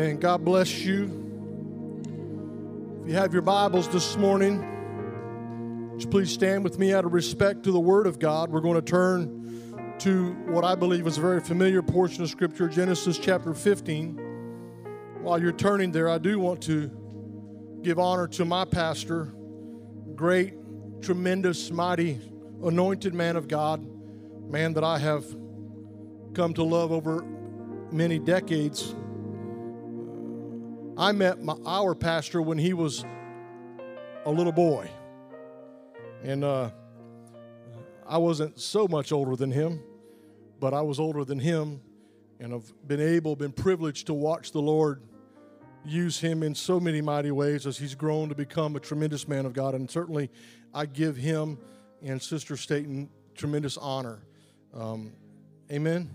Man, God bless you. If you have your Bibles this morning, please stand with me out of respect to the Word of God. We're going to turn to what I believe is a very familiar portion of Scripture, Genesis chapter 15. While you're turning there, I do want to give honor to my pastor, great, tremendous, mighty, anointed man of God, man that I have come to love over many decades. I met my, our pastor when he was a little boy. And uh, I wasn't so much older than him, but I was older than him. And I've been able, been privileged to watch the Lord use him in so many mighty ways as he's grown to become a tremendous man of God. And certainly I give him and Sister Staten tremendous honor. Um, amen.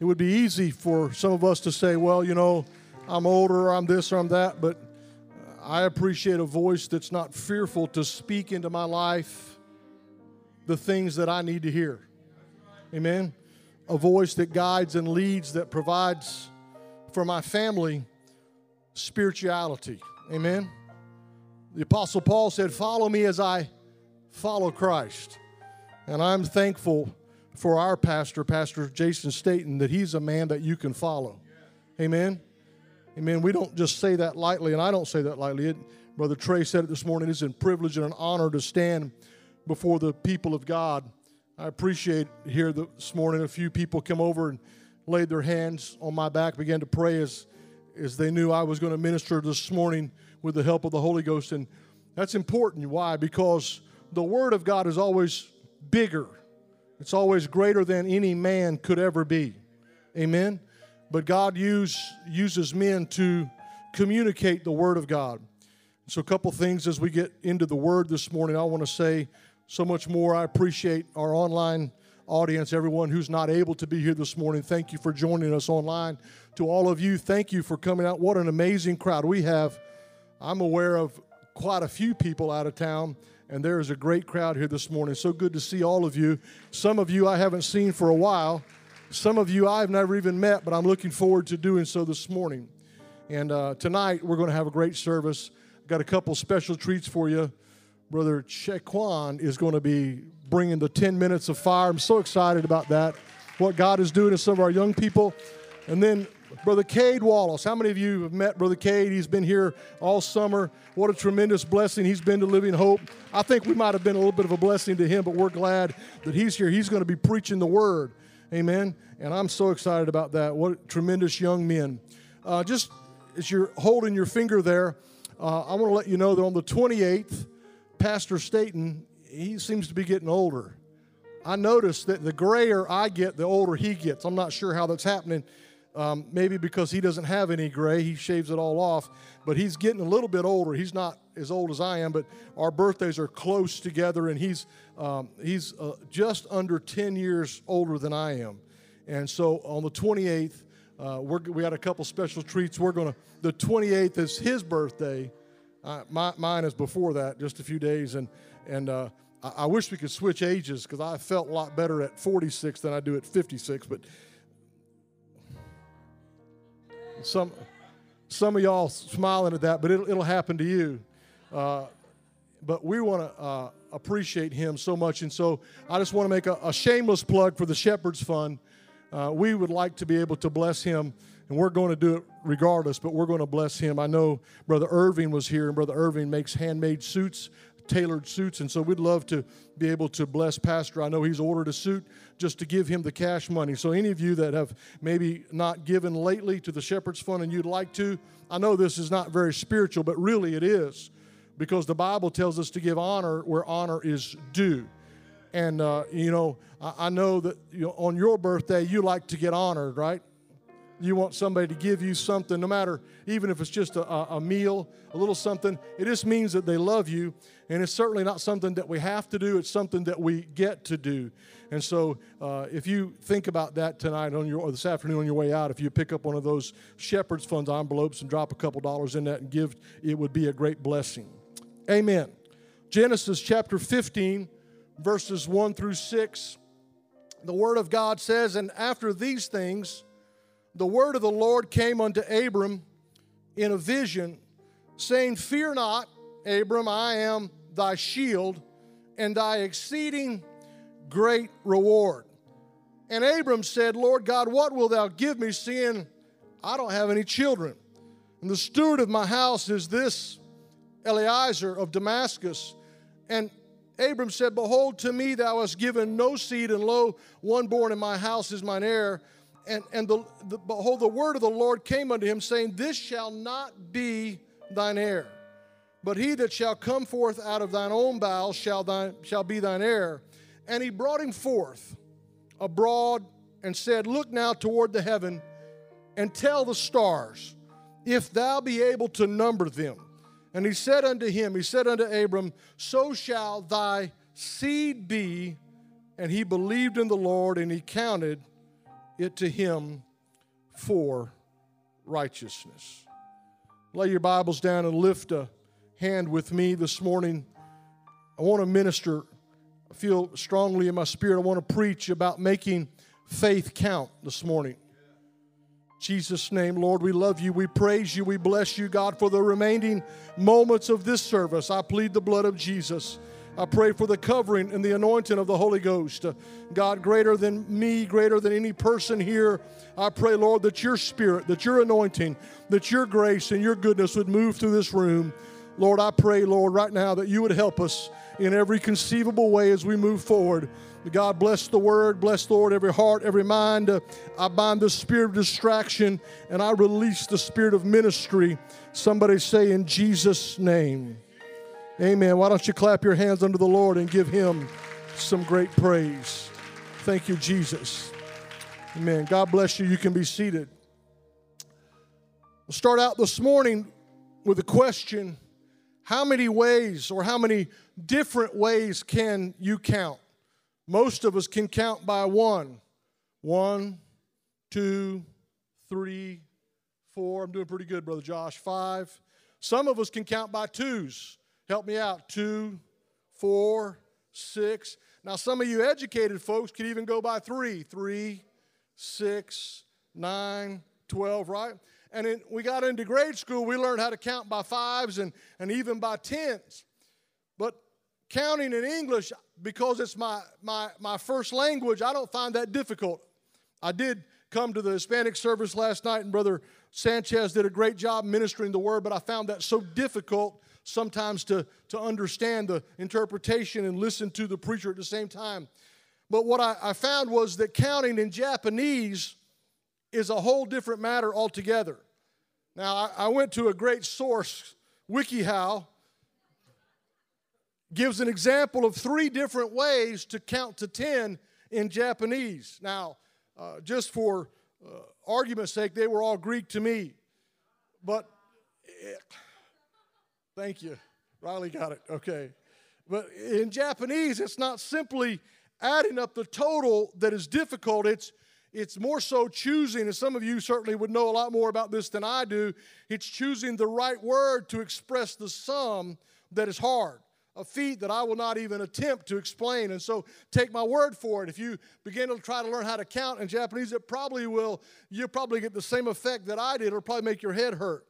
It would be easy for some of us to say, well, you know, I'm older, I'm this, or I'm that, but I appreciate a voice that's not fearful to speak into my life the things that I need to hear. Amen. A voice that guides and leads, that provides for my family spirituality. Amen. The Apostle Paul said, Follow me as I follow Christ. And I'm thankful for our pastor, Pastor Jason Staten, that he's a man that you can follow. Amen. Amen. We don't just say that lightly, and I don't say that lightly. It, Brother Trey said it this morning. It's a privilege and an honor to stand before the people of God. I appreciate here this morning a few people come over and laid their hands on my back, began to pray as, as they knew I was going to minister this morning with the help of the Holy Ghost. And that's important. Why? Because the Word of God is always bigger, it's always greater than any man could ever be. Amen. But God use, uses men to communicate the Word of God. So, a couple things as we get into the Word this morning, I want to say so much more. I appreciate our online audience, everyone who's not able to be here this morning. Thank you for joining us online. To all of you, thank you for coming out. What an amazing crowd we have. I'm aware of quite a few people out of town, and there is a great crowd here this morning. So good to see all of you. Some of you I haven't seen for a while. Some of you I've never even met, but I'm looking forward to doing so this morning. And uh, tonight we're going to have a great service. Got a couple special treats for you. Brother Chequan is going to be bringing the 10 minutes of fire. I'm so excited about that. What God is doing to some of our young people. And then Brother Cade Wallace. How many of you have met Brother Cade? He's been here all summer. What a tremendous blessing he's been to Living Hope. I think we might have been a little bit of a blessing to him, but we're glad that he's here. He's going to be preaching the word. Amen. And I'm so excited about that. What tremendous young men. Uh, just as you're holding your finger there, uh, I want to let you know that on the 28th, Pastor Staten, he seems to be getting older. I notice that the grayer I get, the older he gets. I'm not sure how that's happening. Um, maybe because he doesn't have any gray, he shaves it all off. But he's getting a little bit older. He's not as old as I am, but our birthdays are close together, and he's um, he's uh, just under 10 years older than I am. And so on the 28th, uh, we got a couple special treats. We're to, the 28th is his birthday. Uh, my, mine is before that, just a few days. And, and uh, I, I, wish we could switch ages because I felt a lot better at 46 than I do at 56. But some, some of y'all smiling at that, but it'll, it'll happen to you. Uh, but we want to uh, appreciate him so much. And so I just want to make a, a shameless plug for the Shepherd's Fund. Uh, we would like to be able to bless him, and we're going to do it regardless, but we're going to bless him. I know Brother Irving was here, and Brother Irving makes handmade suits, tailored suits, and so we'd love to be able to bless Pastor. I know he's ordered a suit just to give him the cash money. So, any of you that have maybe not given lately to the Shepherd's Fund and you'd like to, I know this is not very spiritual, but really it is because the Bible tells us to give honor where honor is due. And, uh, you know, I, I know that you know, on your birthday, you like to get honored, right? You want somebody to give you something, no matter, even if it's just a, a, meal, a little something. It just means that they love you. And it's certainly not something that we have to do, it's something that we get to do. And so, uh, if you think about that tonight on your, or this afternoon on your way out, if you pick up one of those Shepherd's Funds envelopes and drop a couple dollars in that and give, it would be a great blessing. Amen. Genesis chapter 15, verses 1 through 6. The Word of God says, And after these things, the word of the Lord came unto Abram in a vision, saying, Fear not, Abram, I am thy shield and thy exceeding great reward. And Abram said, Lord God, what wilt thou give me, seeing I don't have any children? And the steward of my house is this Eliezer of Damascus. And Abram said, Behold, to me thou hast given no seed, and lo, one born in my house is mine heir and, and the, the, behold, the word of the Lord came unto him, saying, This shall not be thine heir, but he that shall come forth out of thine own bowels shall, shall be thine heir. And he brought him forth abroad and said, Look now toward the heaven and tell the stars, if thou be able to number them. And he said unto him, He said unto Abram, So shall thy seed be. And he believed in the Lord, and he counted it to him for righteousness. Lay your Bibles down and lift a hand with me this morning. I want to minister. I feel strongly in my spirit. I want to preach about making faith count this morning. Jesus' name, Lord, we love you. We praise you. We bless you, God, for the remaining moments of this service. I plead the blood of Jesus. I pray for the covering and the anointing of the Holy Ghost. God, greater than me, greater than any person here, I pray, Lord, that your spirit, that your anointing, that your grace and your goodness would move through this room. Lord, I pray, Lord, right now that you would help us in every conceivable way as we move forward. God bless the word, bless, Lord, every heart, every mind. I bind the spirit of distraction and I release the spirit of ministry. Somebody say, in Jesus' name. Amen. Why don't you clap your hands unto the Lord and give him some great praise? Thank you, Jesus. Amen. God bless you. You can be seated. We'll start out this morning with a question How many ways or how many different ways can you count? Most of us can count by one. One, two, three, four. I'm doing pretty good, Brother Josh. Five. Some of us can count by twos. Help me out. Two, four, six. Now, some of you educated folks could even go by three. Three, six, nine, twelve, right? And then we got into grade school, we learned how to count by fives and, and even by tens. But counting in English, because it's my, my, my first language, I don't find that difficult. I did come to the Hispanic service last night, and Brother Sanchez did a great job ministering the word, but I found that so difficult sometimes to, to understand the interpretation and listen to the preacher at the same time. But what I, I found was that counting in Japanese is a whole different matter altogether. Now, I, I went to a great source, WikiHow, gives an example of three different ways to count to 10 in Japanese. Now, uh, just for uh, argument's sake, they were all Greek to me. But. Thank you. Riley got it. Okay. But in Japanese, it's not simply adding up the total that is difficult. It's it's more so choosing, and some of you certainly would know a lot more about this than I do. It's choosing the right word to express the sum that is hard, a feat that I will not even attempt to explain. And so take my word for it. If you begin to try to learn how to count in Japanese, it probably will, you'll probably get the same effect that I did. It'll probably make your head hurt.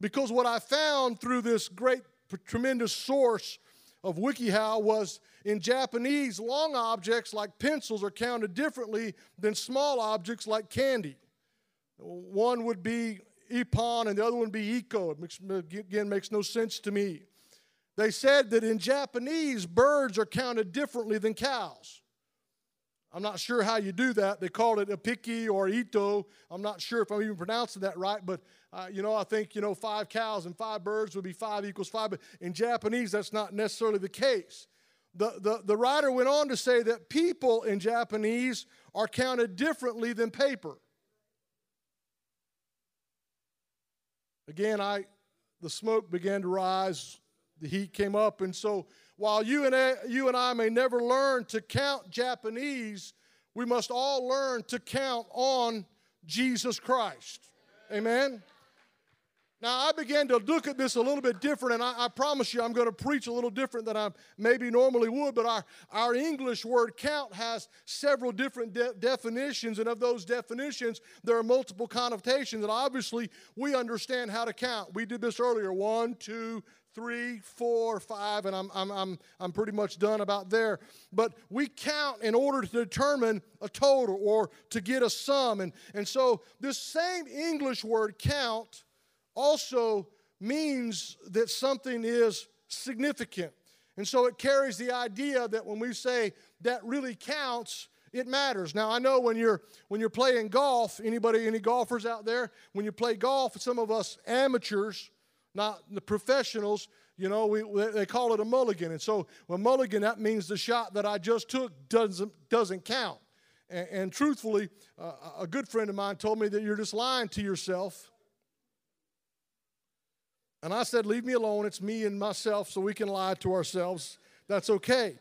Because what I found through this great, tremendous source of WikiHow was in Japanese, long objects like pencils are counted differently than small objects like candy. One would be ippon and the other one would be iko. It makes, again makes no sense to me. They said that in Japanese, birds are counted differently than cows. I'm not sure how you do that. They called it a piki or ito. I'm not sure if I'm even pronouncing that right, but uh, you know, I think you know five cows and five birds would be five equals five. But in Japanese, that's not necessarily the case. The, the, the writer went on to say that people in Japanese are counted differently than paper. again, I the smoke began to rise, the heat came up, and so while you and I, you and I may never learn to count Japanese, we must all learn to count on Jesus Christ. Amen. Now, I began to look at this a little bit different, and I, I, promise you I'm going to preach a little different than I maybe normally would. But our, our English word count has several different de- definitions, and of those definitions, there are multiple connotations. And obviously, we understand how to count. We did this earlier one, two, three, four, five, and I'm, I'm, I'm, I'm pretty much done about there. But we count in order to determine a total or to get a sum. And, and so, this same English word count also means that something is significant. And so it carries the idea that when we say that really counts, it matters. Now I know when you're when you're playing golf, anybody any golfers out there, when you play golf, some of us amateurs, not the professionals, you know, we, they call it a mulligan. And so a mulligan that means the shot that I just took doesn't doesn't count. And, and truthfully, uh, a good friend of mine told me that you're just lying to yourself and I said, Leave me alone. It's me and myself, so we can lie to ourselves. That's okay.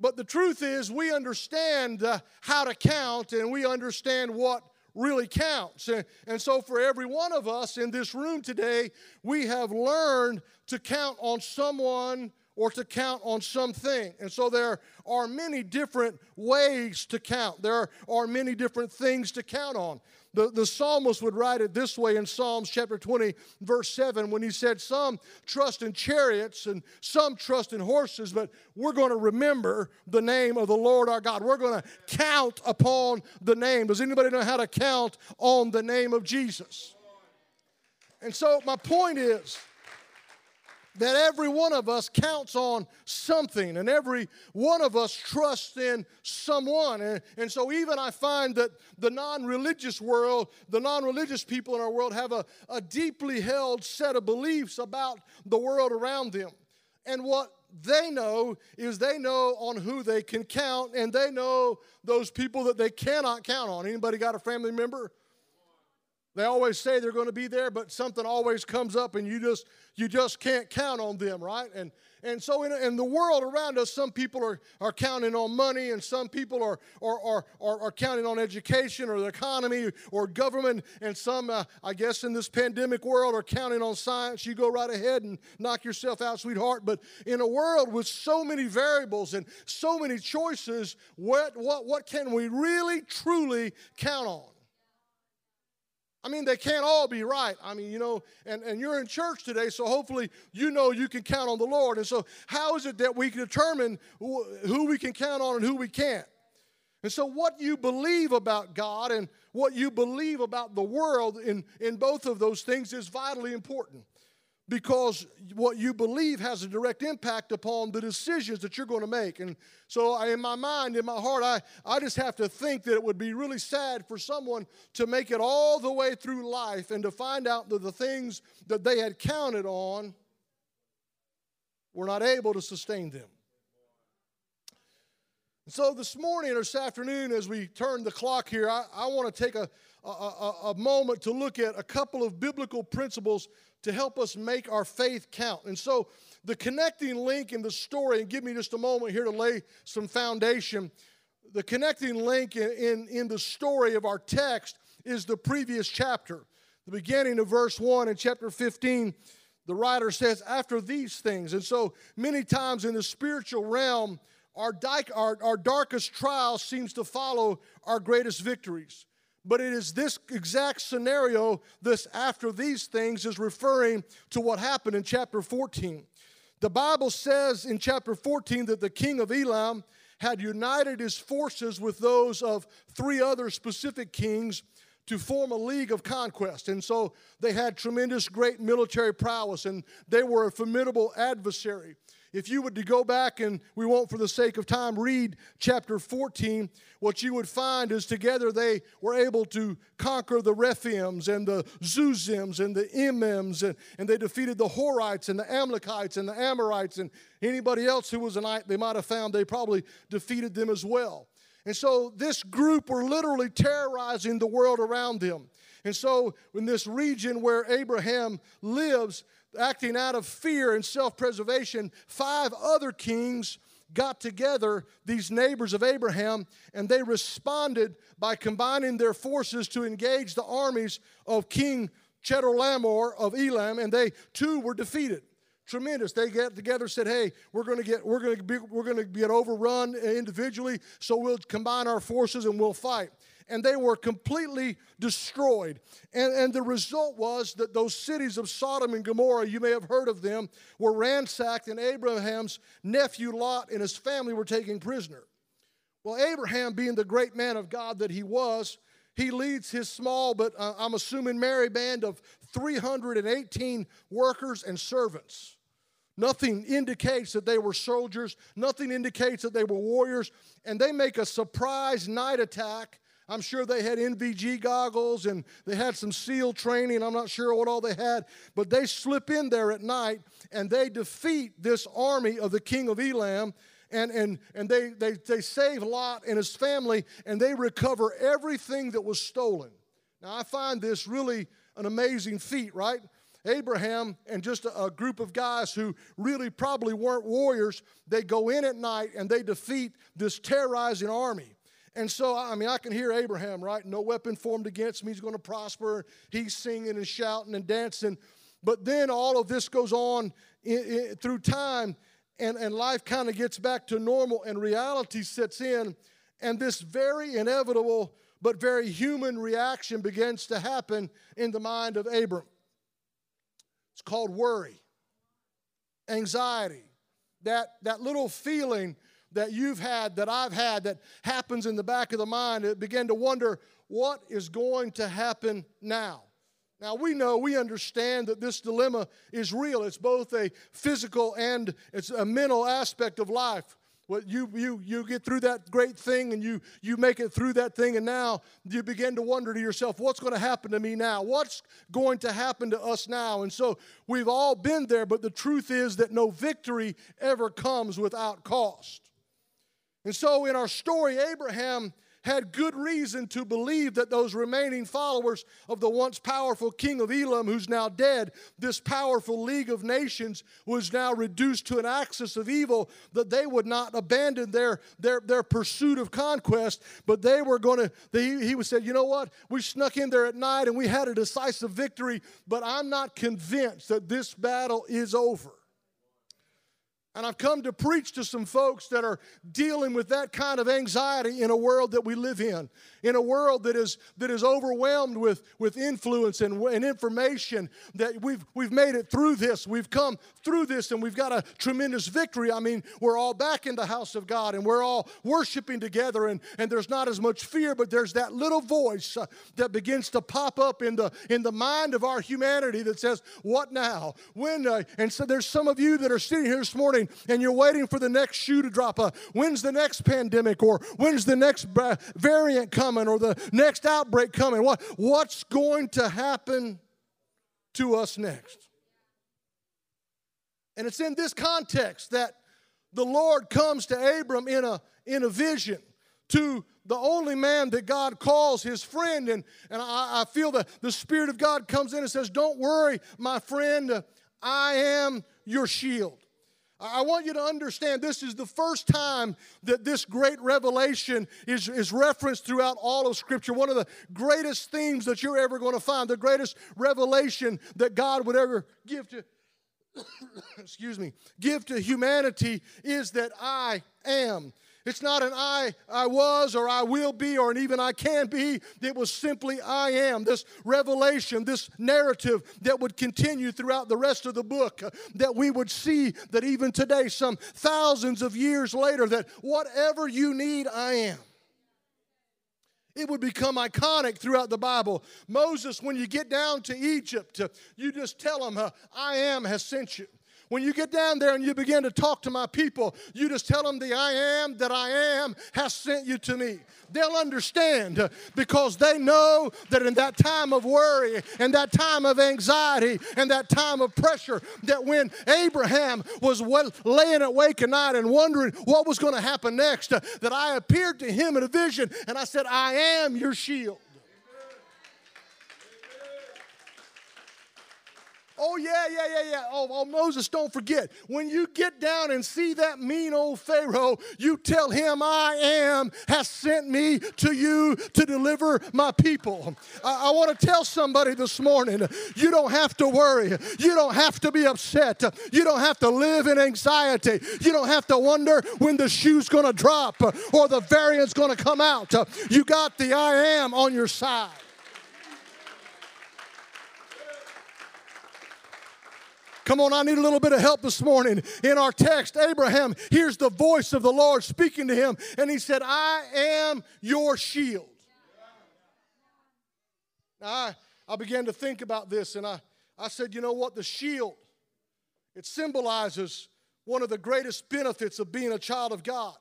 But the truth is, we understand uh, how to count and we understand what really counts. And, and so, for every one of us in this room today, we have learned to count on someone or to count on something. And so there are many different ways to count. There are many different things to count on. The, the psalmist would write it this way in Psalms chapter 20, verse 7, when he said, Some trust in chariots and some trust in horses, but we're going to remember the name of the Lord our God. We're going to count upon the name. Does anybody know how to count on the name of Jesus? And so, my point is, that every one of us counts on something and every one of us trusts in someone. And, and so, even I find that the non religious world, the non religious people in our world, have a, a deeply held set of beliefs about the world around them. And what they know is they know on who they can count and they know those people that they cannot count on. Anybody got a family member? They always say they're going to be there, but something always comes up and you just you just can't count on them, right? And and so in, in the world around us, some people are, are counting on money and some people are, are, are, are, are counting on education or the economy or government, and some, uh, I guess, in this pandemic world are counting on science. You go right ahead and knock yourself out, sweetheart. But in a world with so many variables and so many choices, what, what, what can we really, truly count on? I mean, they can't all be right. I mean, you know, and, and you're in church today, so hopefully you know you can count on the Lord. And so, how is it that we can determine who we can count on and who we can't? And so, what you believe about God and what you believe about the world in, in both of those things is vitally important because what you believe has a direct impact upon the decisions that you're going to make. And so, I, in my mind, in my heart, I, I just have to think that it would be really sad for someone to make it all the way through life and to find out that the things that they had counted on were not able to sustain them. So, this morning or this afternoon, as we turn the clock here, I, I want to take a, a, a, a moment to look at a couple of biblical principles to help us make our faith count. And so, the connecting link in the story, and give me just a moment here to lay some foundation. The connecting link in, in, in the story of our text is the previous chapter. The beginning of verse 1 in chapter 15, the writer says, After these things. And so, many times in the spiritual realm, our, di- our, our darkest trial seems to follow our greatest victories. But it is this exact scenario, this after these things, is referring to what happened in chapter 14. The Bible says in chapter 14 that the king of Elam had united his forces with those of three other specific kings to form a league of conquest. And so they had tremendous, great military prowess, and they were a formidable adversary. If you would to go back and we won't for the sake of time read chapter 14, what you would find is together they were able to conquer the Rephaims and the Zuzims and the Emims and, and they defeated the Horites and the Amalekites and the Amorites and anybody else who was a knight they might have found they probably defeated them as well. And so this group were literally terrorizing the world around them. And so, in this region where Abraham lives, acting out of fear and self preservation, five other kings got together, these neighbors of Abraham, and they responded by combining their forces to engage the armies of King Chedorlaomer of Elam, and they too were defeated. Tremendous. They get together, said, "Hey, we're going to get we're going to be we're going to get overrun individually, so we'll combine our forces and we'll fight." And they were completely destroyed. And, and the result was that those cities of Sodom and Gomorrah, you may have heard of them, were ransacked, and Abraham's nephew Lot and his family were taken prisoner. Well, Abraham, being the great man of God that he was, he leads his small, but uh, I'm assuming merry band of 318 workers and servants. Nothing indicates that they were soldiers. Nothing indicates that they were warriors. And they make a surprise night attack. I'm sure they had NVG goggles and they had some SEAL training. I'm not sure what all they had. But they slip in there at night and they defeat this army of the king of Elam and, and, and they, they, they save Lot and his family, and they recover everything that was stolen. Now, I find this really an amazing feat, right? Abraham and just a, a, group of guys who really probably weren't warriors, they go in at night and they defeat this terrorizing army. And so, I mean, I can hear Abraham, right? No weapon formed against me is going to prosper. He's singing and shouting and dancing. But then all of this goes on in, in, through time, and, and life kind of gets back to normal and reality sets in, and this very inevitable but very human reaction begins to happen in the mind of Abram. It's called worry, anxiety, that, that little feeling that you've had, that I've had, that happens in the back of the mind. It began to wonder what is going to happen now. Now, we know, we understand that this dilemma is real. It's both a physical and it's a mental aspect of life. What you, you, you get through that great thing and you, you make it through that thing, and now you begin to wonder to yourself, what's going to happen to me now? What's going to happen to us now? And so we've all been there, but the truth is that no victory ever comes without cost. And so in our story, Abraham had good reason to believe that those remaining followers of the once powerful king of Elam, who's now dead, this powerful league of nations was now reduced to an axis of evil, that they would not abandon their, their, their pursuit of conquest, but they were going to, he, he say, you know what, we snuck in there at night and we had a decisive victory, but I'm not convinced that this battle is over. And I've come to preach to some folks that are dealing with that kind of anxiety in a world that we live in, in a world that is, that is overwhelmed with, with influence and, and information, that we've, we've made it through this. We've come through this and we've got a tremendous victory. I mean, we're all back in the house of God and we're all worshiping together, and, and there's not as much fear, but there's that little voice uh, that begins to pop up in the, in the mind of our humanity that says, What now? When? Uh, and so there's some of you that are sitting here this morning and you're waiting for the next shoe to drop. Uh, when's the next pandemic or when's the next variant coming or the next outbreak coming? What, what's going to happen to us next? And it's in this context that the Lord comes to Abram in a, in a vision to the only man that God calls his friend. And, and I, I feel that the Spirit of God comes in and says, Don't worry, my friend, I am your shield. I want you to understand this is the first time that this great revelation is, is referenced throughout all of Scripture. One of the greatest themes that you're ever going to find, the greatest revelation that God would ever give to, excuse me, give to humanity is that I am. It's not an I, I was or I will be or an even I can be. It was simply I am. This revelation, this narrative that would continue throughout the rest of the book, uh, that we would see that even today, some thousands of years later, that whatever you need, I am. It would become iconic throughout the Bible. Moses, when you get down to Egypt, uh, you just tell them, uh, I am has sent you. When you get down there and you begin to talk to my people, you just tell them the I am that I am has sent you to me. They'll understand because they know that in that time of worry and that time of anxiety and that time of pressure, that when Abraham was laying awake at night and wondering what was going to happen next, that I appeared to him in a vision and I said, I am your shield. Oh, yeah, yeah, yeah, yeah. Oh, oh, Moses, don't forget. When you get down and see that mean old Pharaoh, you tell him, I am, has sent me to you to deliver my people. I, I want to tell somebody this morning you don't have to worry. You don't have to be upset. You don't have to live in anxiety. You don't have to wonder when the shoe's going to drop or the variant's going to come out. You got the I am on your side. Come on, I need a little bit of help this morning. In our text, Abraham hears the voice of the Lord speaking to him, and he said, I am your shield. Now, I, I began to think about this, and I, I said, you know what? The shield, it symbolizes one of the greatest benefits of being a child of God.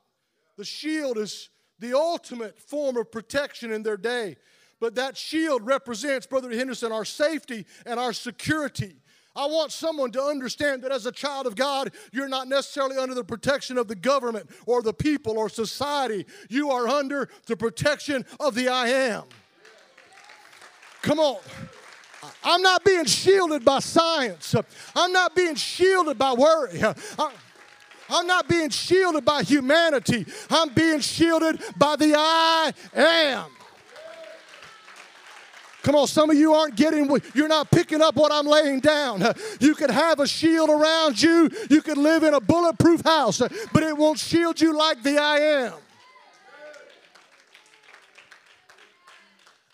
The shield is the ultimate form of protection in their day. But that shield represents, Brother Henderson, our safety and our security. I want someone to understand that as a child of God, you're not necessarily under the protection of the government or the people or society. You are under the protection of the I am. Come on. I'm not being shielded by science. I'm not being shielded by worry. I'm not being shielded by humanity. I'm being shielded by the I am. Come on, some of you aren't getting, what you're not picking up what I'm laying down. You could have a shield around you, you could live in a bulletproof house, but it won't shield you like the I am.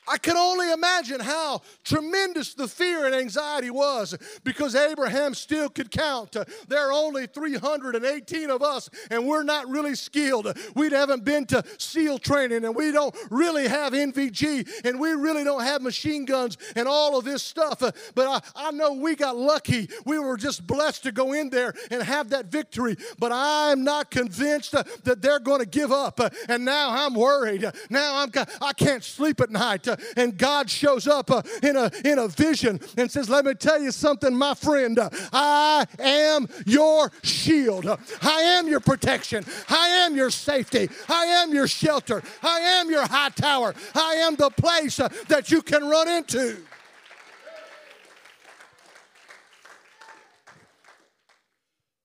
I can only imagine how tremendous the fear and anxiety was because Abraham still could count. There are only 318 of us, and we're not really skilled. We haven't been to SEAL training, and we don't really have NVG, and we really don't have machine guns and all of this stuff. But I, I know we got lucky. We were just blessed to go in there and have that victory. But I'm not convinced that they're going to give up. And now I'm worried. Now I'm I can't sleep at night and God shows up uh, in, a, in a vision and says, Let me tell you something, my friend. I am your shield. I am your protection. I am your safety. I am your shelter. I am your high tower. I am the place uh, that you can run into.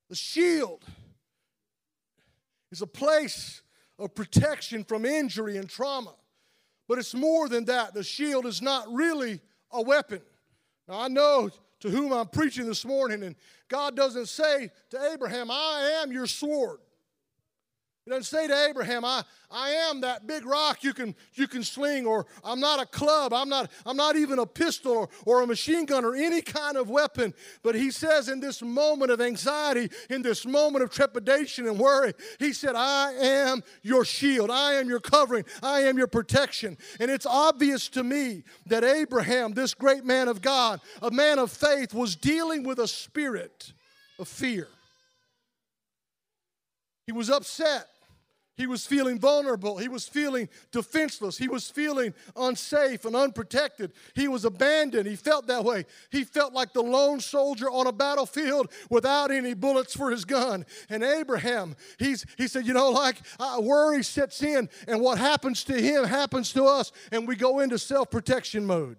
The shield is a place of protection from injury and trauma. But it's more than that. The shield is not really a weapon. Now, I know to whom I'm preaching this morning, and God doesn't say to Abraham, I am your sword. He doesn't say to Abraham, I, I am that big rock you can, you can sling, or I'm not a club, I'm not, I'm not even a pistol or, or a machine gun or any kind of weapon. But he says in this moment of anxiety, in this moment of trepidation and worry, he said, I am your shield, I am your covering, I am your protection. And it's obvious to me that Abraham, this great man of God, a man of faith, was dealing with a spirit of fear. He was upset. He was feeling vulnerable. He was feeling defenseless. He was feeling unsafe and unprotected. He was abandoned. He felt that way. He felt like the lone soldier on a battlefield without any bullets for his gun. And Abraham, he's, he said, You know, like uh, worry sets in, and what happens to him happens to us, and we go into self protection mode.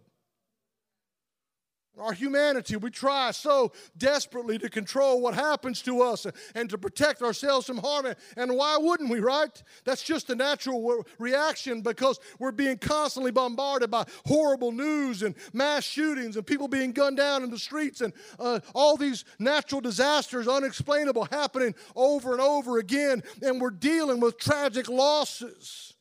Our humanity, we try so desperately to control what happens to us and to protect ourselves from harm. And why wouldn't we, right? That's just a natural reaction because we're being constantly bombarded by horrible news and mass shootings and people being gunned down in the streets and uh, all these natural disasters, unexplainable, happening over and over again. And we're dealing with tragic losses.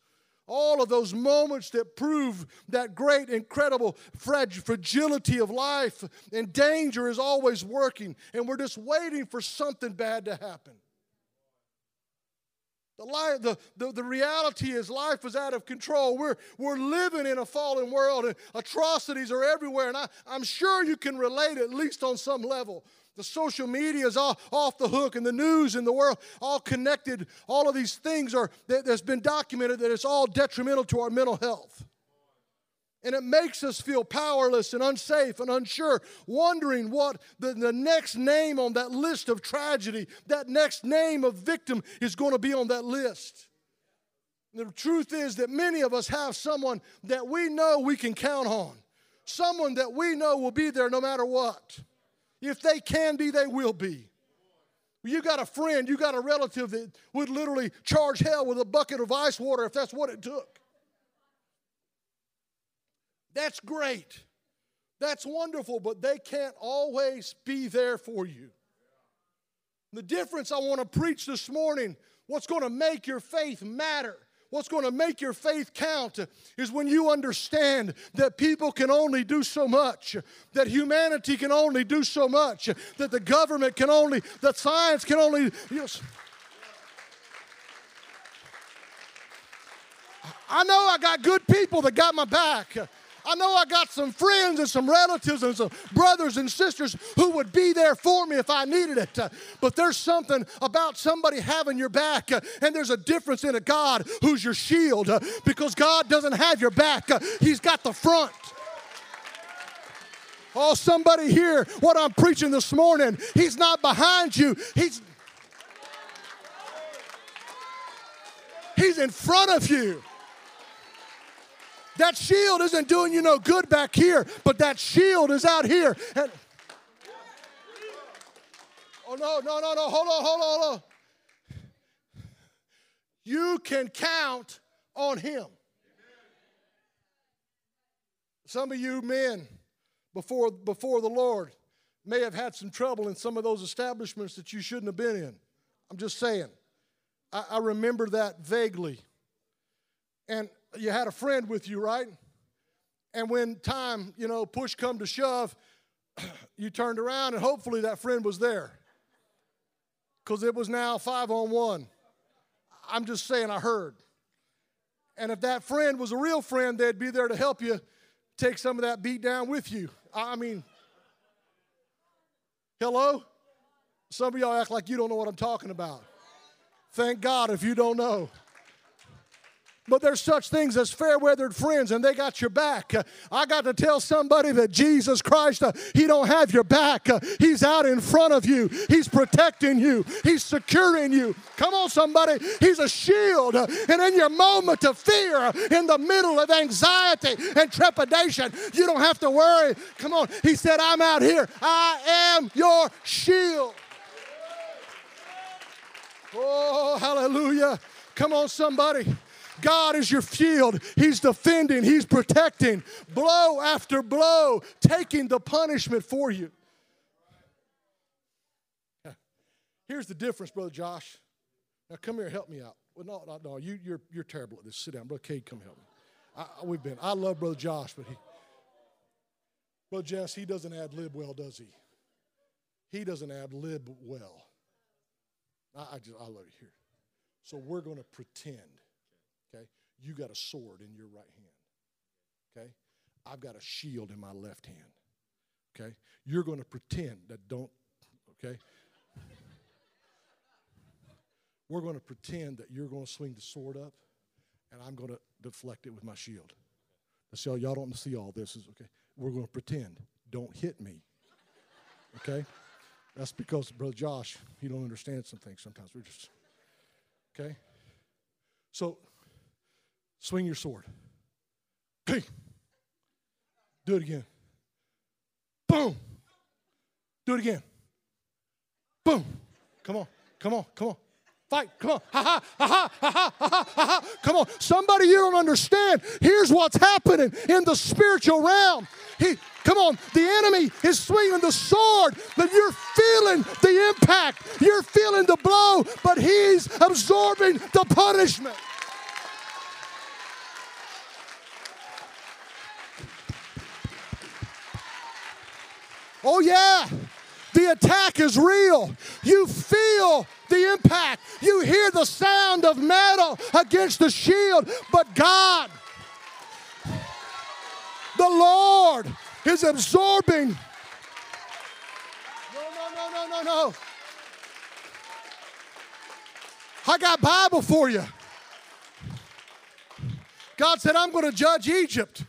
All of those moments that prove that great, incredible fragility of life and danger is always working, and we're just waiting for something bad to happen. The, life, the, the, the reality is life is out of control. We're, we're living in a fallen world, and atrocities are everywhere. And I, I'm sure you can relate at least on some level. The social media is all off the hook, and the news and the world all connected. All of these things are that has been documented that it's all detrimental to our mental health. And it makes us feel powerless and unsafe and unsure, wondering what the, the next name on that list of tragedy, that next name of victim is going to be on that list. The truth is that many of us have someone that we know we can count on, someone that we know will be there no matter what. If they can be, they will be. You got a friend, you got a relative that would literally charge hell with a bucket of ice water if that's what it took. That's great. That's wonderful, but they can't always be there for you. The difference I want to preach this morning, what's going to make your faith matter, what's going to make your faith count, is when you understand that people can only do so much, that humanity can only do so much, that the government can only, that science can only. You know, I know I got good people that got my back. I know I got some friends and some relatives and some brothers and sisters who would be there for me if I needed it. But there's something about somebody having your back, and there's a difference in a God who's your shield because God doesn't have your back, He's got the front. Oh, somebody hear what I'm preaching this morning. He's not behind you, He's He's in front of you. That shield isn't doing you no good back here, but that shield is out here. And, oh, no, no, no, no. Hold on, hold on, hold on. You can count on Him. Some of you men, before, before the Lord, may have had some trouble in some of those establishments that you shouldn't have been in. I'm just saying. I, I remember that vaguely. And you had a friend with you, right? And when time, you know, push come to shove, you turned around and hopefully that friend was there. Because it was now five on one. I'm just saying, I heard. And if that friend was a real friend, they'd be there to help you take some of that beat down with you. I mean, hello? Some of y'all act like you don't know what I'm talking about. Thank God if you don't know. But there's such things as fair weathered friends, and they got your back. I got to tell somebody that Jesus Christ, uh, He don't have your back. Uh, he's out in front of you. He's protecting you. He's securing you. Come on, somebody. He's a shield. Uh, and in your moment of fear, in the middle of anxiety and trepidation, you don't have to worry. Come on. He said, I'm out here. I am your shield. Oh, hallelujah. Come on, somebody. God is your shield. He's defending, He's protecting, blow after blow, taking the punishment for you. Here's the difference, Brother Josh. Now come here, help me out. Well, no, no, no, you, you're, you're terrible at this. Sit down. Brother Cade, come help me. I, we've been, I love Brother Josh, but he, Brother Jess, he doesn't ad lib well, does he? He doesn't ad lib well. I, I just, I love you here. So we're going to pretend? You got a sword in your right hand. Okay? I've got a shield in my left hand. Okay? You're going to pretend that don't, okay? We're going to pretend that you're going to swing the sword up and I'm going to deflect it with my shield. So y'all don't see all this is okay. We're going to pretend. Don't hit me. Okay? That's because brother Josh, he don't understand some things sometimes. We're just okay. So Swing your sword. Hey. Do it again. Boom. Do it again. Boom. Come on. Come on. Come on. Fight. Come on. Ha ha ha ha ha ha ha ha. Come on. Somebody you don't understand. Here's what's happening in the spiritual realm. He Come on, the enemy is swinging the sword, but you're feeling the impact. You're feeling the blow, but he's absorbing the punishment. Oh, yeah. The attack is real. You feel the impact. You hear the sound of metal against the shield. But God, the Lord, is absorbing. No, no, no, no, no, no. I got Bible for you. God said, I'm going to judge Egypt,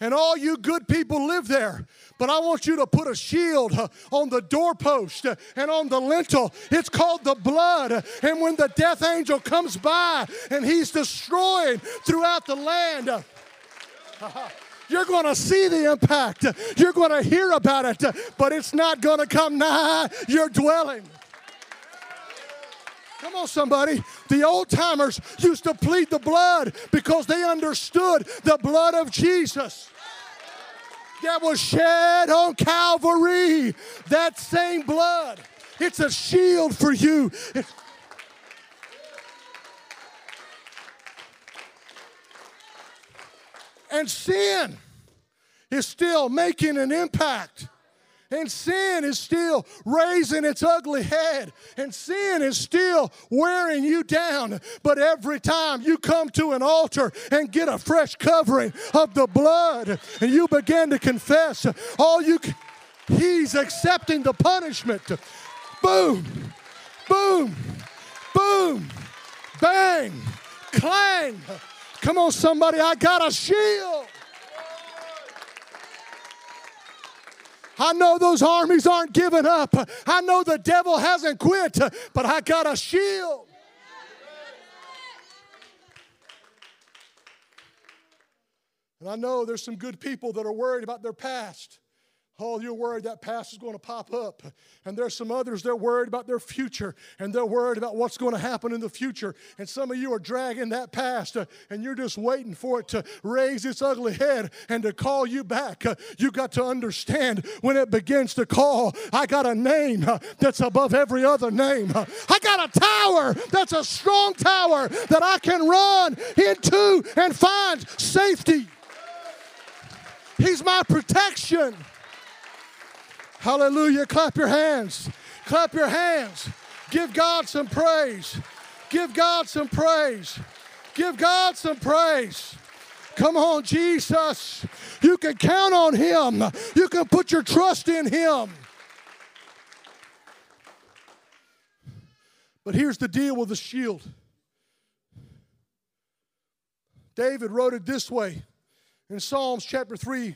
and all you good people live there. But I want you to put a shield uh, on the doorpost uh, and on the lintel. It's called the blood. And when the death angel comes by and he's destroying throughout the land, You're going to see the impact. You're going to hear about it, but it's not going to come nigh your dwelling. Come on, somebody. The old timers used to plead the blood because they understood the blood of Jesus that was shed on Calvary. That same blood. It's a shield for you. And sin is still making an impact. And sin is still raising its ugly head. And sin is still wearing you down. But every time you come to an altar and get a fresh covering of the blood and you begin to confess, all you can, he's accepting the punishment. Boom, boom, boom, bang, clang. Come on, somebody, I got a shield. I know those armies aren't giving up. I know the devil hasn't quit, but I got a shield. And I know there's some good people that are worried about their past. Oh, you're worried that past is going to pop up. And there's some others that are worried about their future and they're worried about what's going to happen in the future. And some of you are dragging that past uh, and you're just waiting for it to raise its ugly head and to call you back. Uh, you got to understand when it begins to call, I got a name uh, that's above every other name. I got a tower that's a strong tower that I can run into and find safety. He's my protection. Hallelujah. Clap your hands. Clap your hands. Give God some praise. Give God some praise. Give God some praise. Come on, Jesus. You can count on Him, you can put your trust in Him. But here's the deal with the shield David wrote it this way in Psalms chapter 3,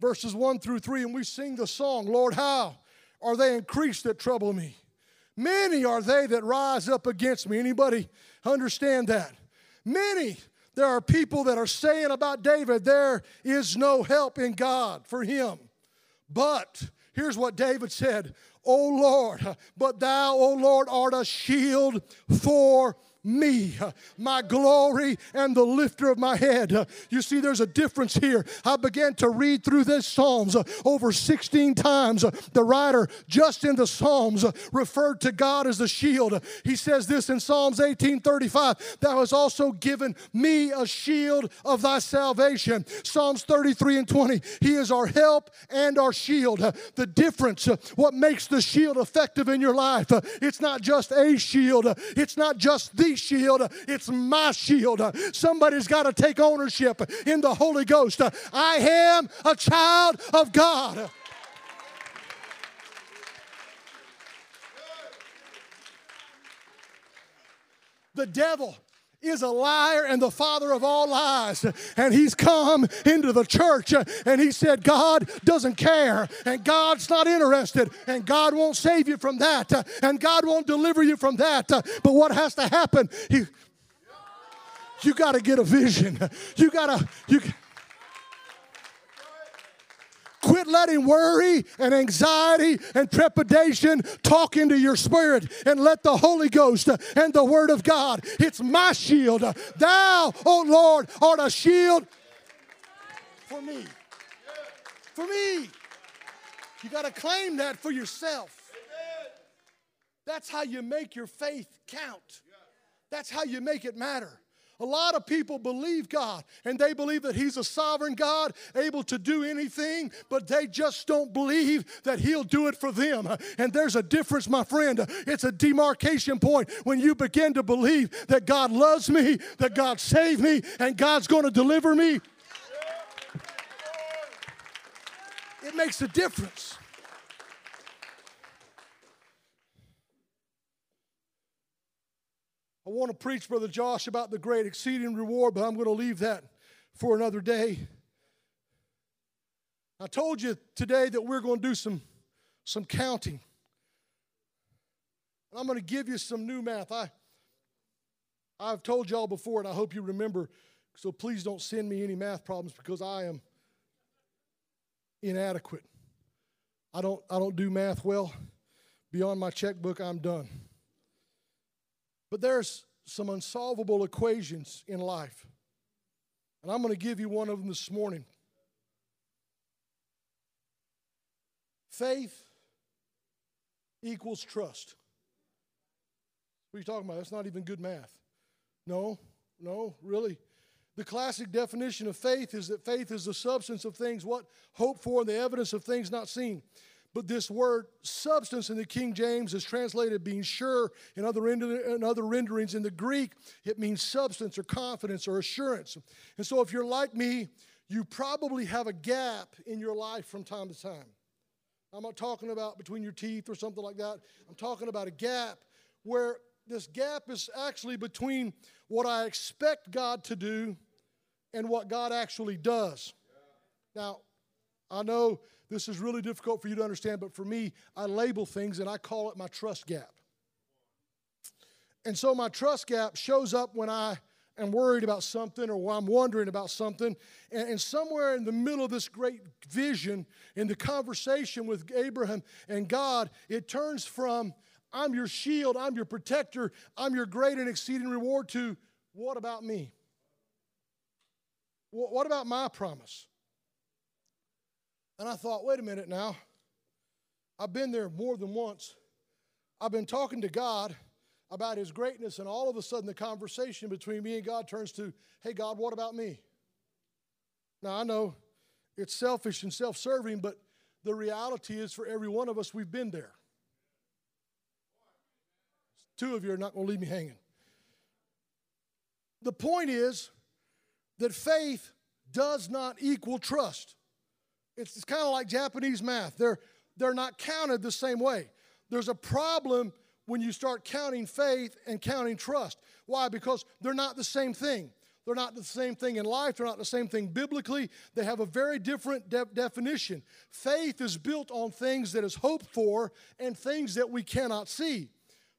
verses 1 through 3, and we sing the song, Lord, how are they increased that trouble me? Many are they that rise up against me. Anybody understand that? Many. There are people that are saying about David, there is no help in God for him. But here's what David said, O Lord, but thou, O Lord, art a shield for me, my glory and the lifter of my head. You see, there's a difference here. I began to read through this Psalms over 16 times. The writer, just in the Psalms, referred to God as the shield. He says this in Psalms 18:35, Thou hast also given me a shield of thy salvation. Psalms 33 and 20, He is our help and our shield. The difference, what makes the shield effective in your life, it's not just a shield, it's not just the shield, it's my shield. Somebody's got to take ownership in the Holy Ghost. I am a child of God. The devil is a liar and the father of all lies. And he's come into the church uh, and he said, God doesn't care and God's not interested and God won't save you from that uh, and God won't deliver you from that. Uh, but what has to happen? He, you got to get a vision. You got to, you Quit letting worry and anxiety and trepidation talk into your spirit and let the Holy Ghost and the Word of God, it's my shield. Thou, O Lord, art a shield for me. For me. You got to claim that for yourself. That's how you make your faith count. That's how you make it matter. A lot of people believe God and they believe that He's a sovereign God, able to do anything, but they just don't believe that He'll do it for them. And there's a difference, my friend. It's a demarcation point when you begin to believe that God loves me, that God saved me, and God's going to deliver me. It makes a difference. I want to preach, Brother Josh, about the great exceeding reward, but I'm going to leave that for another day. I told you today that we're going to do some, some counting. And I'm going to give you some new math. I, I've told y'all before, and I hope you remember, so please don't send me any math problems because I am inadequate. I don't, I don't do math well. Beyond my checkbook, I'm done. But there's some unsolvable equations in life. And I'm going to give you one of them this morning. Faith equals trust. What are you talking about? That's not even good math. No, no, really. The classic definition of faith is that faith is the substance of things what hope for and the evidence of things not seen. But this word substance in the King James is translated being sure. In other, in other renderings in the Greek, it means substance or confidence or assurance. And so if you're like me, you probably have a gap in your life from time to time. I'm not talking about between your teeth or something like that. I'm talking about a gap where this gap is actually between what I expect God to do and what God actually does. Now, I know this is really difficult for you to understand, but for me, I label things and I call it my trust gap. And so my trust gap shows up when I am worried about something or I'm wondering about something. And, and somewhere in the middle of this great vision, in the conversation with Abraham and God, it turns from, I'm your shield, I'm your protector, I'm your great and exceeding reward, to, what about me? What about my promise? And I thought, wait a minute now. I've been there more than once. I've been talking to God about His greatness, and all of a sudden the conversation between me and God turns to, hey, God, what about me? Now, I know it's selfish and self serving, but the reality is for every one of us, we've been there. Two of you are not going to leave me hanging. The point is that faith does not equal trust. It's, it's kind of like Japanese math. They're, they're not counted the same way. There's a problem when you start counting faith and counting trust. Why? Because they're not the same thing. They're not the same thing in life. They're not the same thing biblically. They have a very different de- definition. Faith is built on things that is hoped for and things that we cannot see.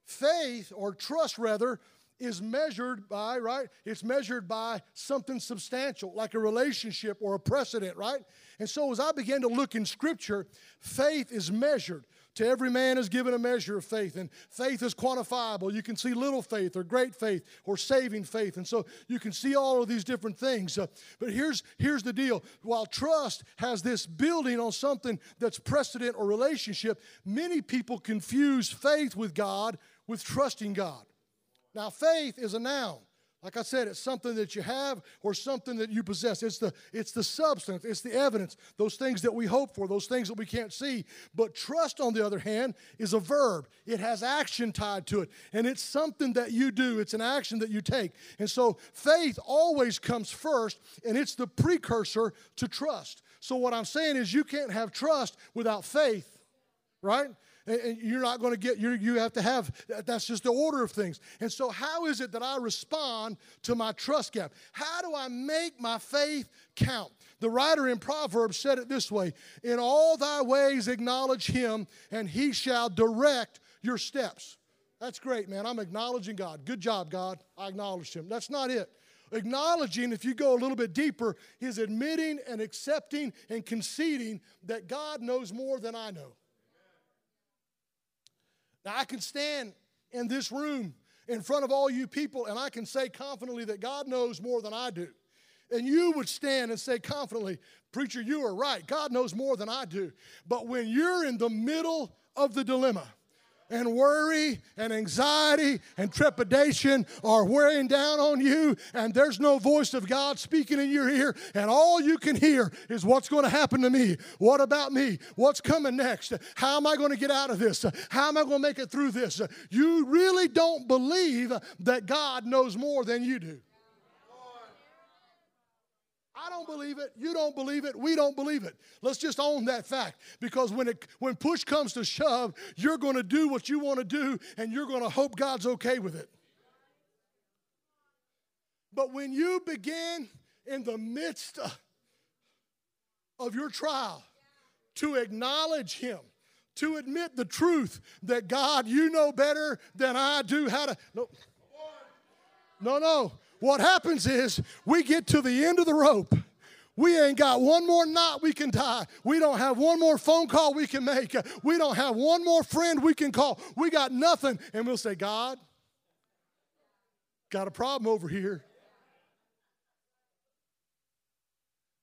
Faith, or trust rather, is measured by, right? It's measured by something substantial, like a relationship or a precedent, right? And so as I began to look in Scripture, faith is measured. To every man is given a measure of faith, and faith is quantifiable. You can see little faith or great faith or saving faith, and so you can see all of these different things. Uh, but here's, here's the deal while trust has this building on something that's precedent or relationship, many people confuse faith with God with trusting God. Now, faith is a noun. Like I said, it's something that you have or something that you possess. It's the, it's the substance, it's the evidence, those things that we hope for, those things that we can't see. But trust, on the other hand, is a verb. It has action tied to it, and it's something that you do, it's an action that you take. And so faith always comes first, and it's the precursor to trust. So, what I'm saying is, you can't have trust without faith, right? And you're not going to get you you have to have that's just the order of things. And so how is it that i respond to my trust gap? How do i make my faith count? The writer in proverbs said it this way in all thy ways acknowledge him and he shall direct your steps. That's great man. I'm acknowledging god. Good job god. I acknowledged him. That's not it. Acknowledging, if you go a little bit deeper, is admitting and accepting and conceding that God knows more than I know. Now, I can stand in this room in front of all you people and I can say confidently that God knows more than I do. And you would stand and say confidently, Preacher, you are right. God knows more than I do. But when you're in the middle of the dilemma, and worry and anxiety and trepidation are wearing down on you, and there's no voice of God speaking in your ear, and all you can hear is what's going to happen to me? What about me? What's coming next? How am I going to get out of this? How am I going to make it through this? You really don't believe that God knows more than you do. I don't believe it. You don't believe it. We don't believe it. Let's just own that fact because when it when push comes to shove, you're going to do what you want to do and you're going to hope God's okay with it. But when you begin in the midst of your trial to acknowledge him, to admit the truth that God, you know better than I do how to no no no what happens is we get to the end of the rope. We ain't got one more knot we can tie. We don't have one more phone call we can make. We don't have one more friend we can call. We got nothing. And we'll say, God, got a problem over here.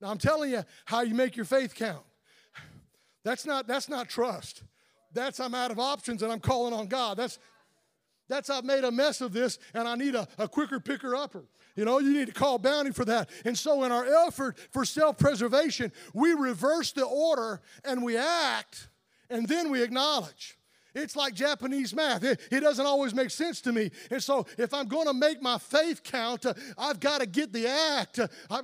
Now I'm telling you how you make your faith count. That's not that's not trust. That's I'm out of options and I'm calling on God. That's that's I've made a mess of this and I need a, a quicker picker upper. You know, you need to call Bounty for that. And so, in our effort for self preservation, we reverse the order and we act and then we acknowledge. It's like Japanese math. It, it, doesn't always make sense to me. And so, if I'm going to make my faith count, uh, I've got to get the act. Uh,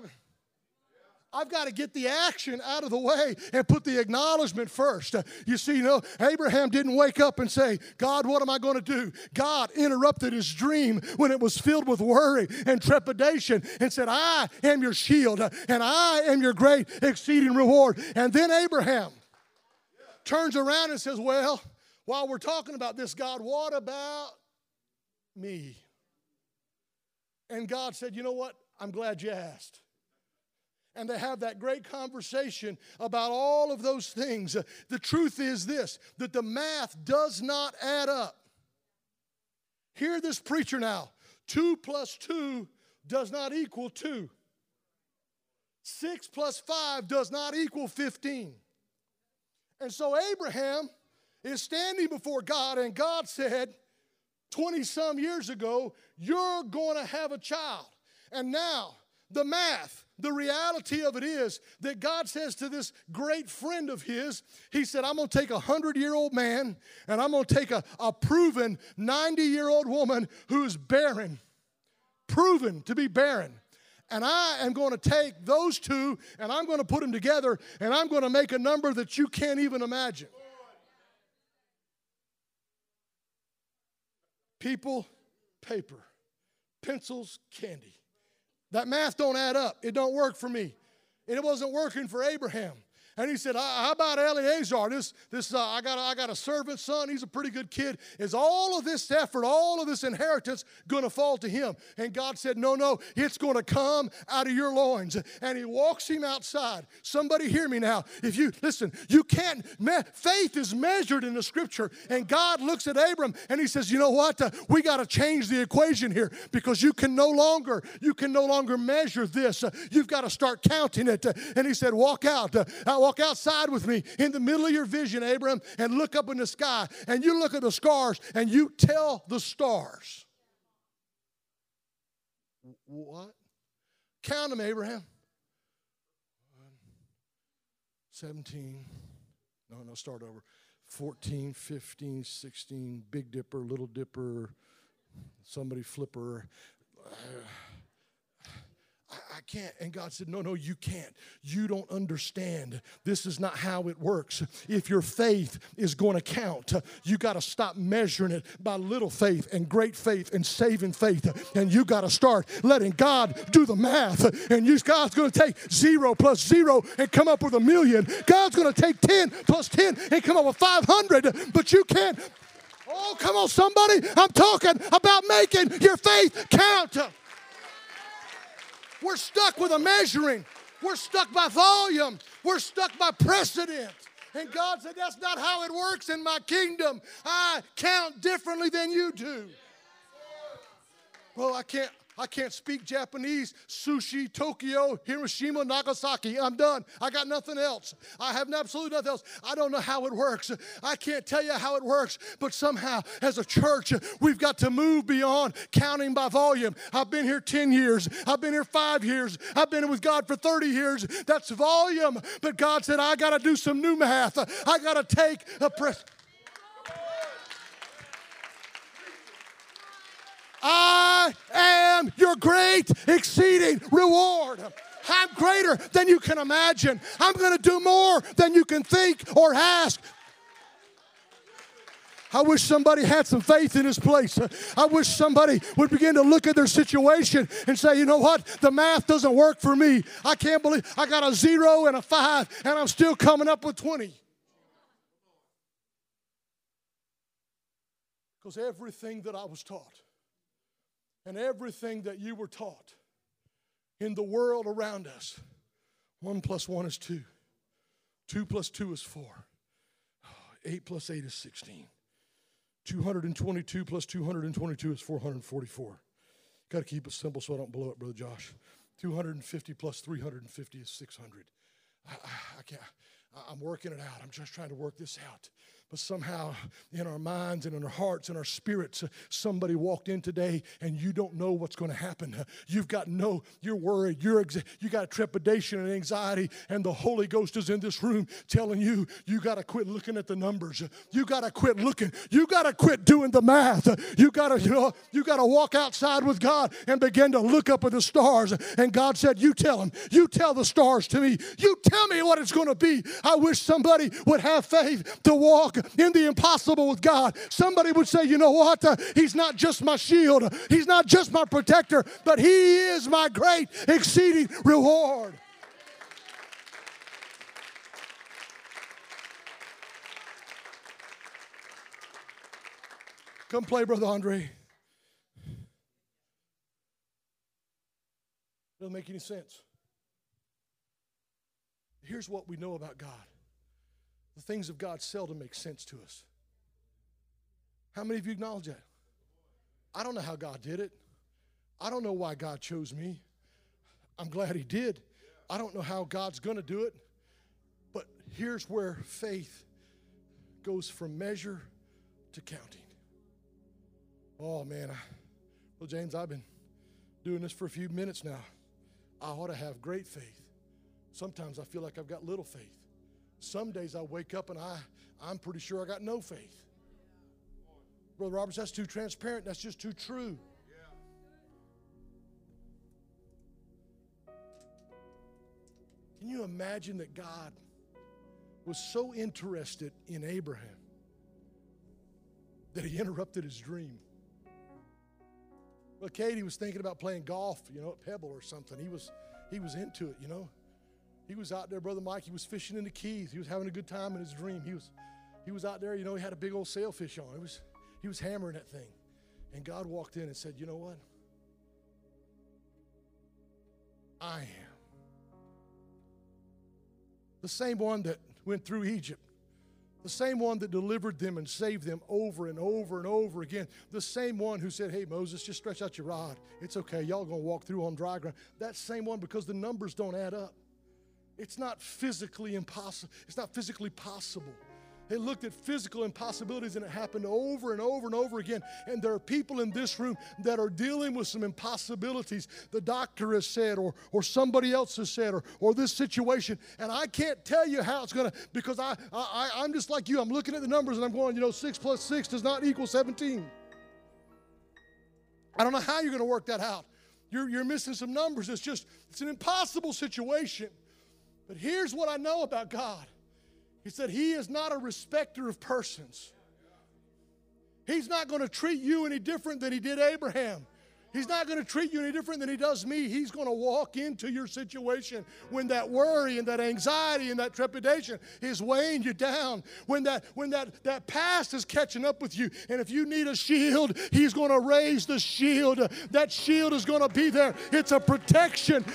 I've got to get the action out of the way and put the acknowledgement first. You see, you know, Abraham didn't wake up and say, God, what am I going to do? God interrupted his dream when it was filled with worry and trepidation and said, I am your shield and I am your great exceeding reward. And then Abraham turns around and says, Well, while we're talking about this, God, what about me? And God said, You know what? I'm glad you asked and they have that great conversation about all of those things. The truth is this that the math does not add up. Hear this preacher now. Two plus two does not equal two. Six plus five does not equal 15. And so Abraham is standing before God, and God said, 20 some years ago, you're going to have a child. And now, the math, the reality of it is that God says to this great friend of his, He said, I'm going to take a 100 year old man and I'm going to take a, a proven 90 year old woman who's barren, proven to be barren. And I am going to take those two and I'm going to put them together and I'm going to make a number that you can't even imagine. People, paper, pencils, candy. That math don't add up. It don't work for me. And it wasn't working for Abraham. And he said, How about Eleazar? This, this, uh, I, got a, I got a servant son. He's a pretty good kid. Is all of this effort, all of this inheritance going to fall to him? And God said, No, no, it's going to come out of your loins. And he walks him outside. Somebody hear me now. If you, listen, you can't, me, faith is measured in the scripture. And God looks at Abram and he says, You know what? Uh, we got to change the equation here because you can no longer, you can no longer measure this. Uh, you've got to start counting it. Uh, and he said, Walk out. Uh, walk outside with me in the middle of your vision, Abram, and look up in the sky. And you look at the stars and you tell the stars. What? Count them, Abraham. 17. No, no, start over. 14, 15, 16, Big Dipper, Little Dipper, somebody flipper. I, I can't. And God said, No, no, you can't. You don't understand. This is not how it works. If your faith is going to count, you got to stop measuring it by little faith and great faith and saving faith. And you got to start letting God do the math. And you, God's going to take zero plus zero and come up with a million. God's going to take 10 plus 10 and come up with 500. But you can't. Oh, come on, somebody. I'm talking about making your faith count. We're stuck with a measuring. We're stuck by volume. We're stuck by precedent. And God said, That's not how it works in my kingdom. I count differently than you do. Well, I can't, I can't speak Japanese, sushi, Tokyo, Hiroshima, Nagasaki. I'm done. I got nothing else. I have absolutely nothing else. I don't know how it works. I can't tell you how it works, but somehow as a church, we've got to move beyond counting by volume. I've been here 10 years. I've been here five years. I've been with God for 30 years. That's volume. But God said, I got to do some new math. I got to take a press. I am your great exceeding reward. I'm greater than you can imagine. I'm going to do more than you can think or ask. I wish somebody had some faith in this place. I wish somebody would begin to look at their situation and say, you know what? The math doesn't work for me. I can't believe I got a zero and a five and I'm still coming up with 20. Because everything that I was taught and everything that you were taught in the world around us One plus one is two. Two plus two is four. Eight plus eight is 16. 222 plus 222 is 444. Got to keep it simple so I don't blow it, Brother Josh. 250 plus 350 is 600. I, I, I can't, I'm working it out. I'm just trying to work this out. But somehow, in our minds and in our hearts and our spirits, somebody walked in today and you don't know what's going to happen. You've got no, you're worried, you're you got trepidation and anxiety, and the Holy Ghost is in this room telling you, you got to quit looking at the numbers. You got to quit looking. You got to quit doing the math. You got to, you know, you got to walk outside with God and begin to look up at the stars. And God said, You tell him, you tell the stars to me, you tell me what it's going to be. I wish somebody would have faith to walk in the impossible with God. Somebody would say, You know what? Uh, He's not just my shield, He's not just my protector, but He is my great, exceeding reward. Come play, Brother Andre. Doesn't make any sense. Here's what we know about God the things of God seldom make sense to us. How many of you acknowledge that? I don't know how God did it. I don't know why God chose me. I'm glad He did. I don't know how God's going to do it. But here's where faith goes from measure to counting. Oh, man. I, well, James, I've been doing this for a few minutes now. I ought to have great faith. Sometimes I feel like I've got little faith. Some days I wake up and I, I'm pretty sure I got no faith. Brother Roberts, that's too transparent. That's just too true. Can you imagine that God was so interested in Abraham that he interrupted his dream? Well, Katie was thinking about playing golf, you know, at Pebble or something. He was, he was into it, you know. He was out there, brother Mike. He was fishing in the Keys. He was having a good time in his dream. He was, he was out there, you know. He had a big old sailfish on. It was, he was hammering that thing, and God walked in and said, "You know what? I am the same one that went through Egypt." The same one that delivered them and saved them over and over and over again. The same one who said, Hey, Moses, just stretch out your rod. It's okay. Y'all going to walk through on dry ground. That same one, because the numbers don't add up. It's not physically impossible. It's not physically possible. They looked at physical impossibilities and it happened over and over and over again. And there are people in this room that are dealing with some impossibilities the doctor has said, or, or somebody else has said, or, or this situation. And I can't tell you how it's going to, because I, I, I'm just like you. I'm looking at the numbers and I'm going, you know, six plus six does not equal 17. I don't know how you're going to work that out. You're, you're missing some numbers. It's just, it's an impossible situation. But here's what I know about God He said, He is not a respecter of persons. He's not going to treat you any different than He did Abraham. He's not going to treat you any different than He does me. He's going to walk into your situation when that worry and that anxiety and that trepidation is weighing you down. When that when that that past is catching up with you, and if you need a shield, He's going to raise the shield. That shield is going to be there. It's a protection.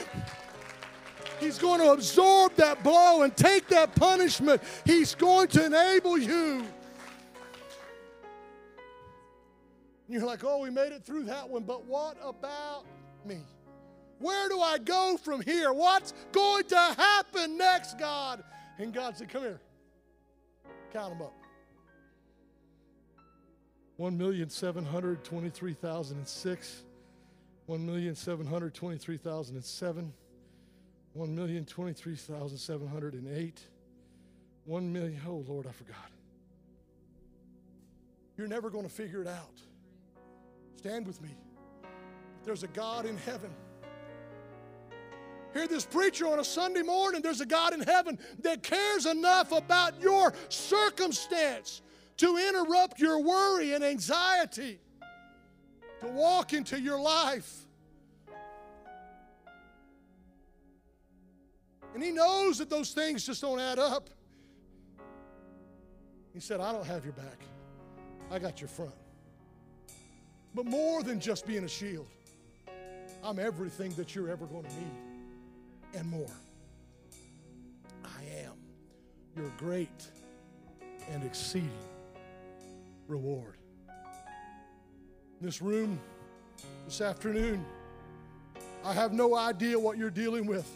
He's going to absorb that blow and take that punishment. He's going to enable you. You're like, oh, we made it through that one, but what about me? Where do I go from here? What's going to happen next, God? And God said, come here. Count them up. 1,723,006, 1,723,007, 1,023,708, 1 million. Oh, Lord, I forgot. You're never going to figure it out. Stand with me. There's a God in heaven. Hear this preacher on a Sunday morning. There's a God in heaven that cares enough about your circumstance to interrupt your worry and anxiety, to walk into your life. And he knows that those things just don't add up. He said, I don't have your back, I got your front. But more than just being a shield, I'm everything that you're ever going to need and more. I am your great and exceeding reward. In this room this afternoon, I have no idea what you're dealing with.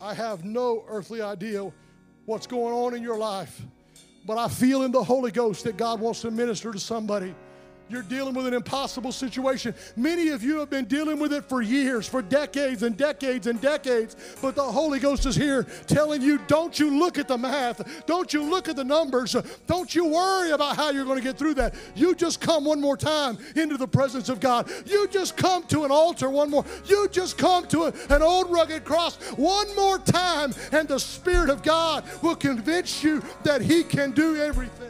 I have no earthly idea what's going on in your life. But I feel in the Holy Ghost that God wants to minister to somebody. You're dealing with an impossible situation. Many of you have been dealing with it for years, for decades and decades and decades. But the Holy Ghost is here telling you don't you look at the math, don't you look at the numbers, don't you worry about how you're going to get through that. You just come one more time into the presence of God. You just come to an altar one more. You just come to a, an old rugged cross one more time, and the Spirit of God will convince you that He can do everything.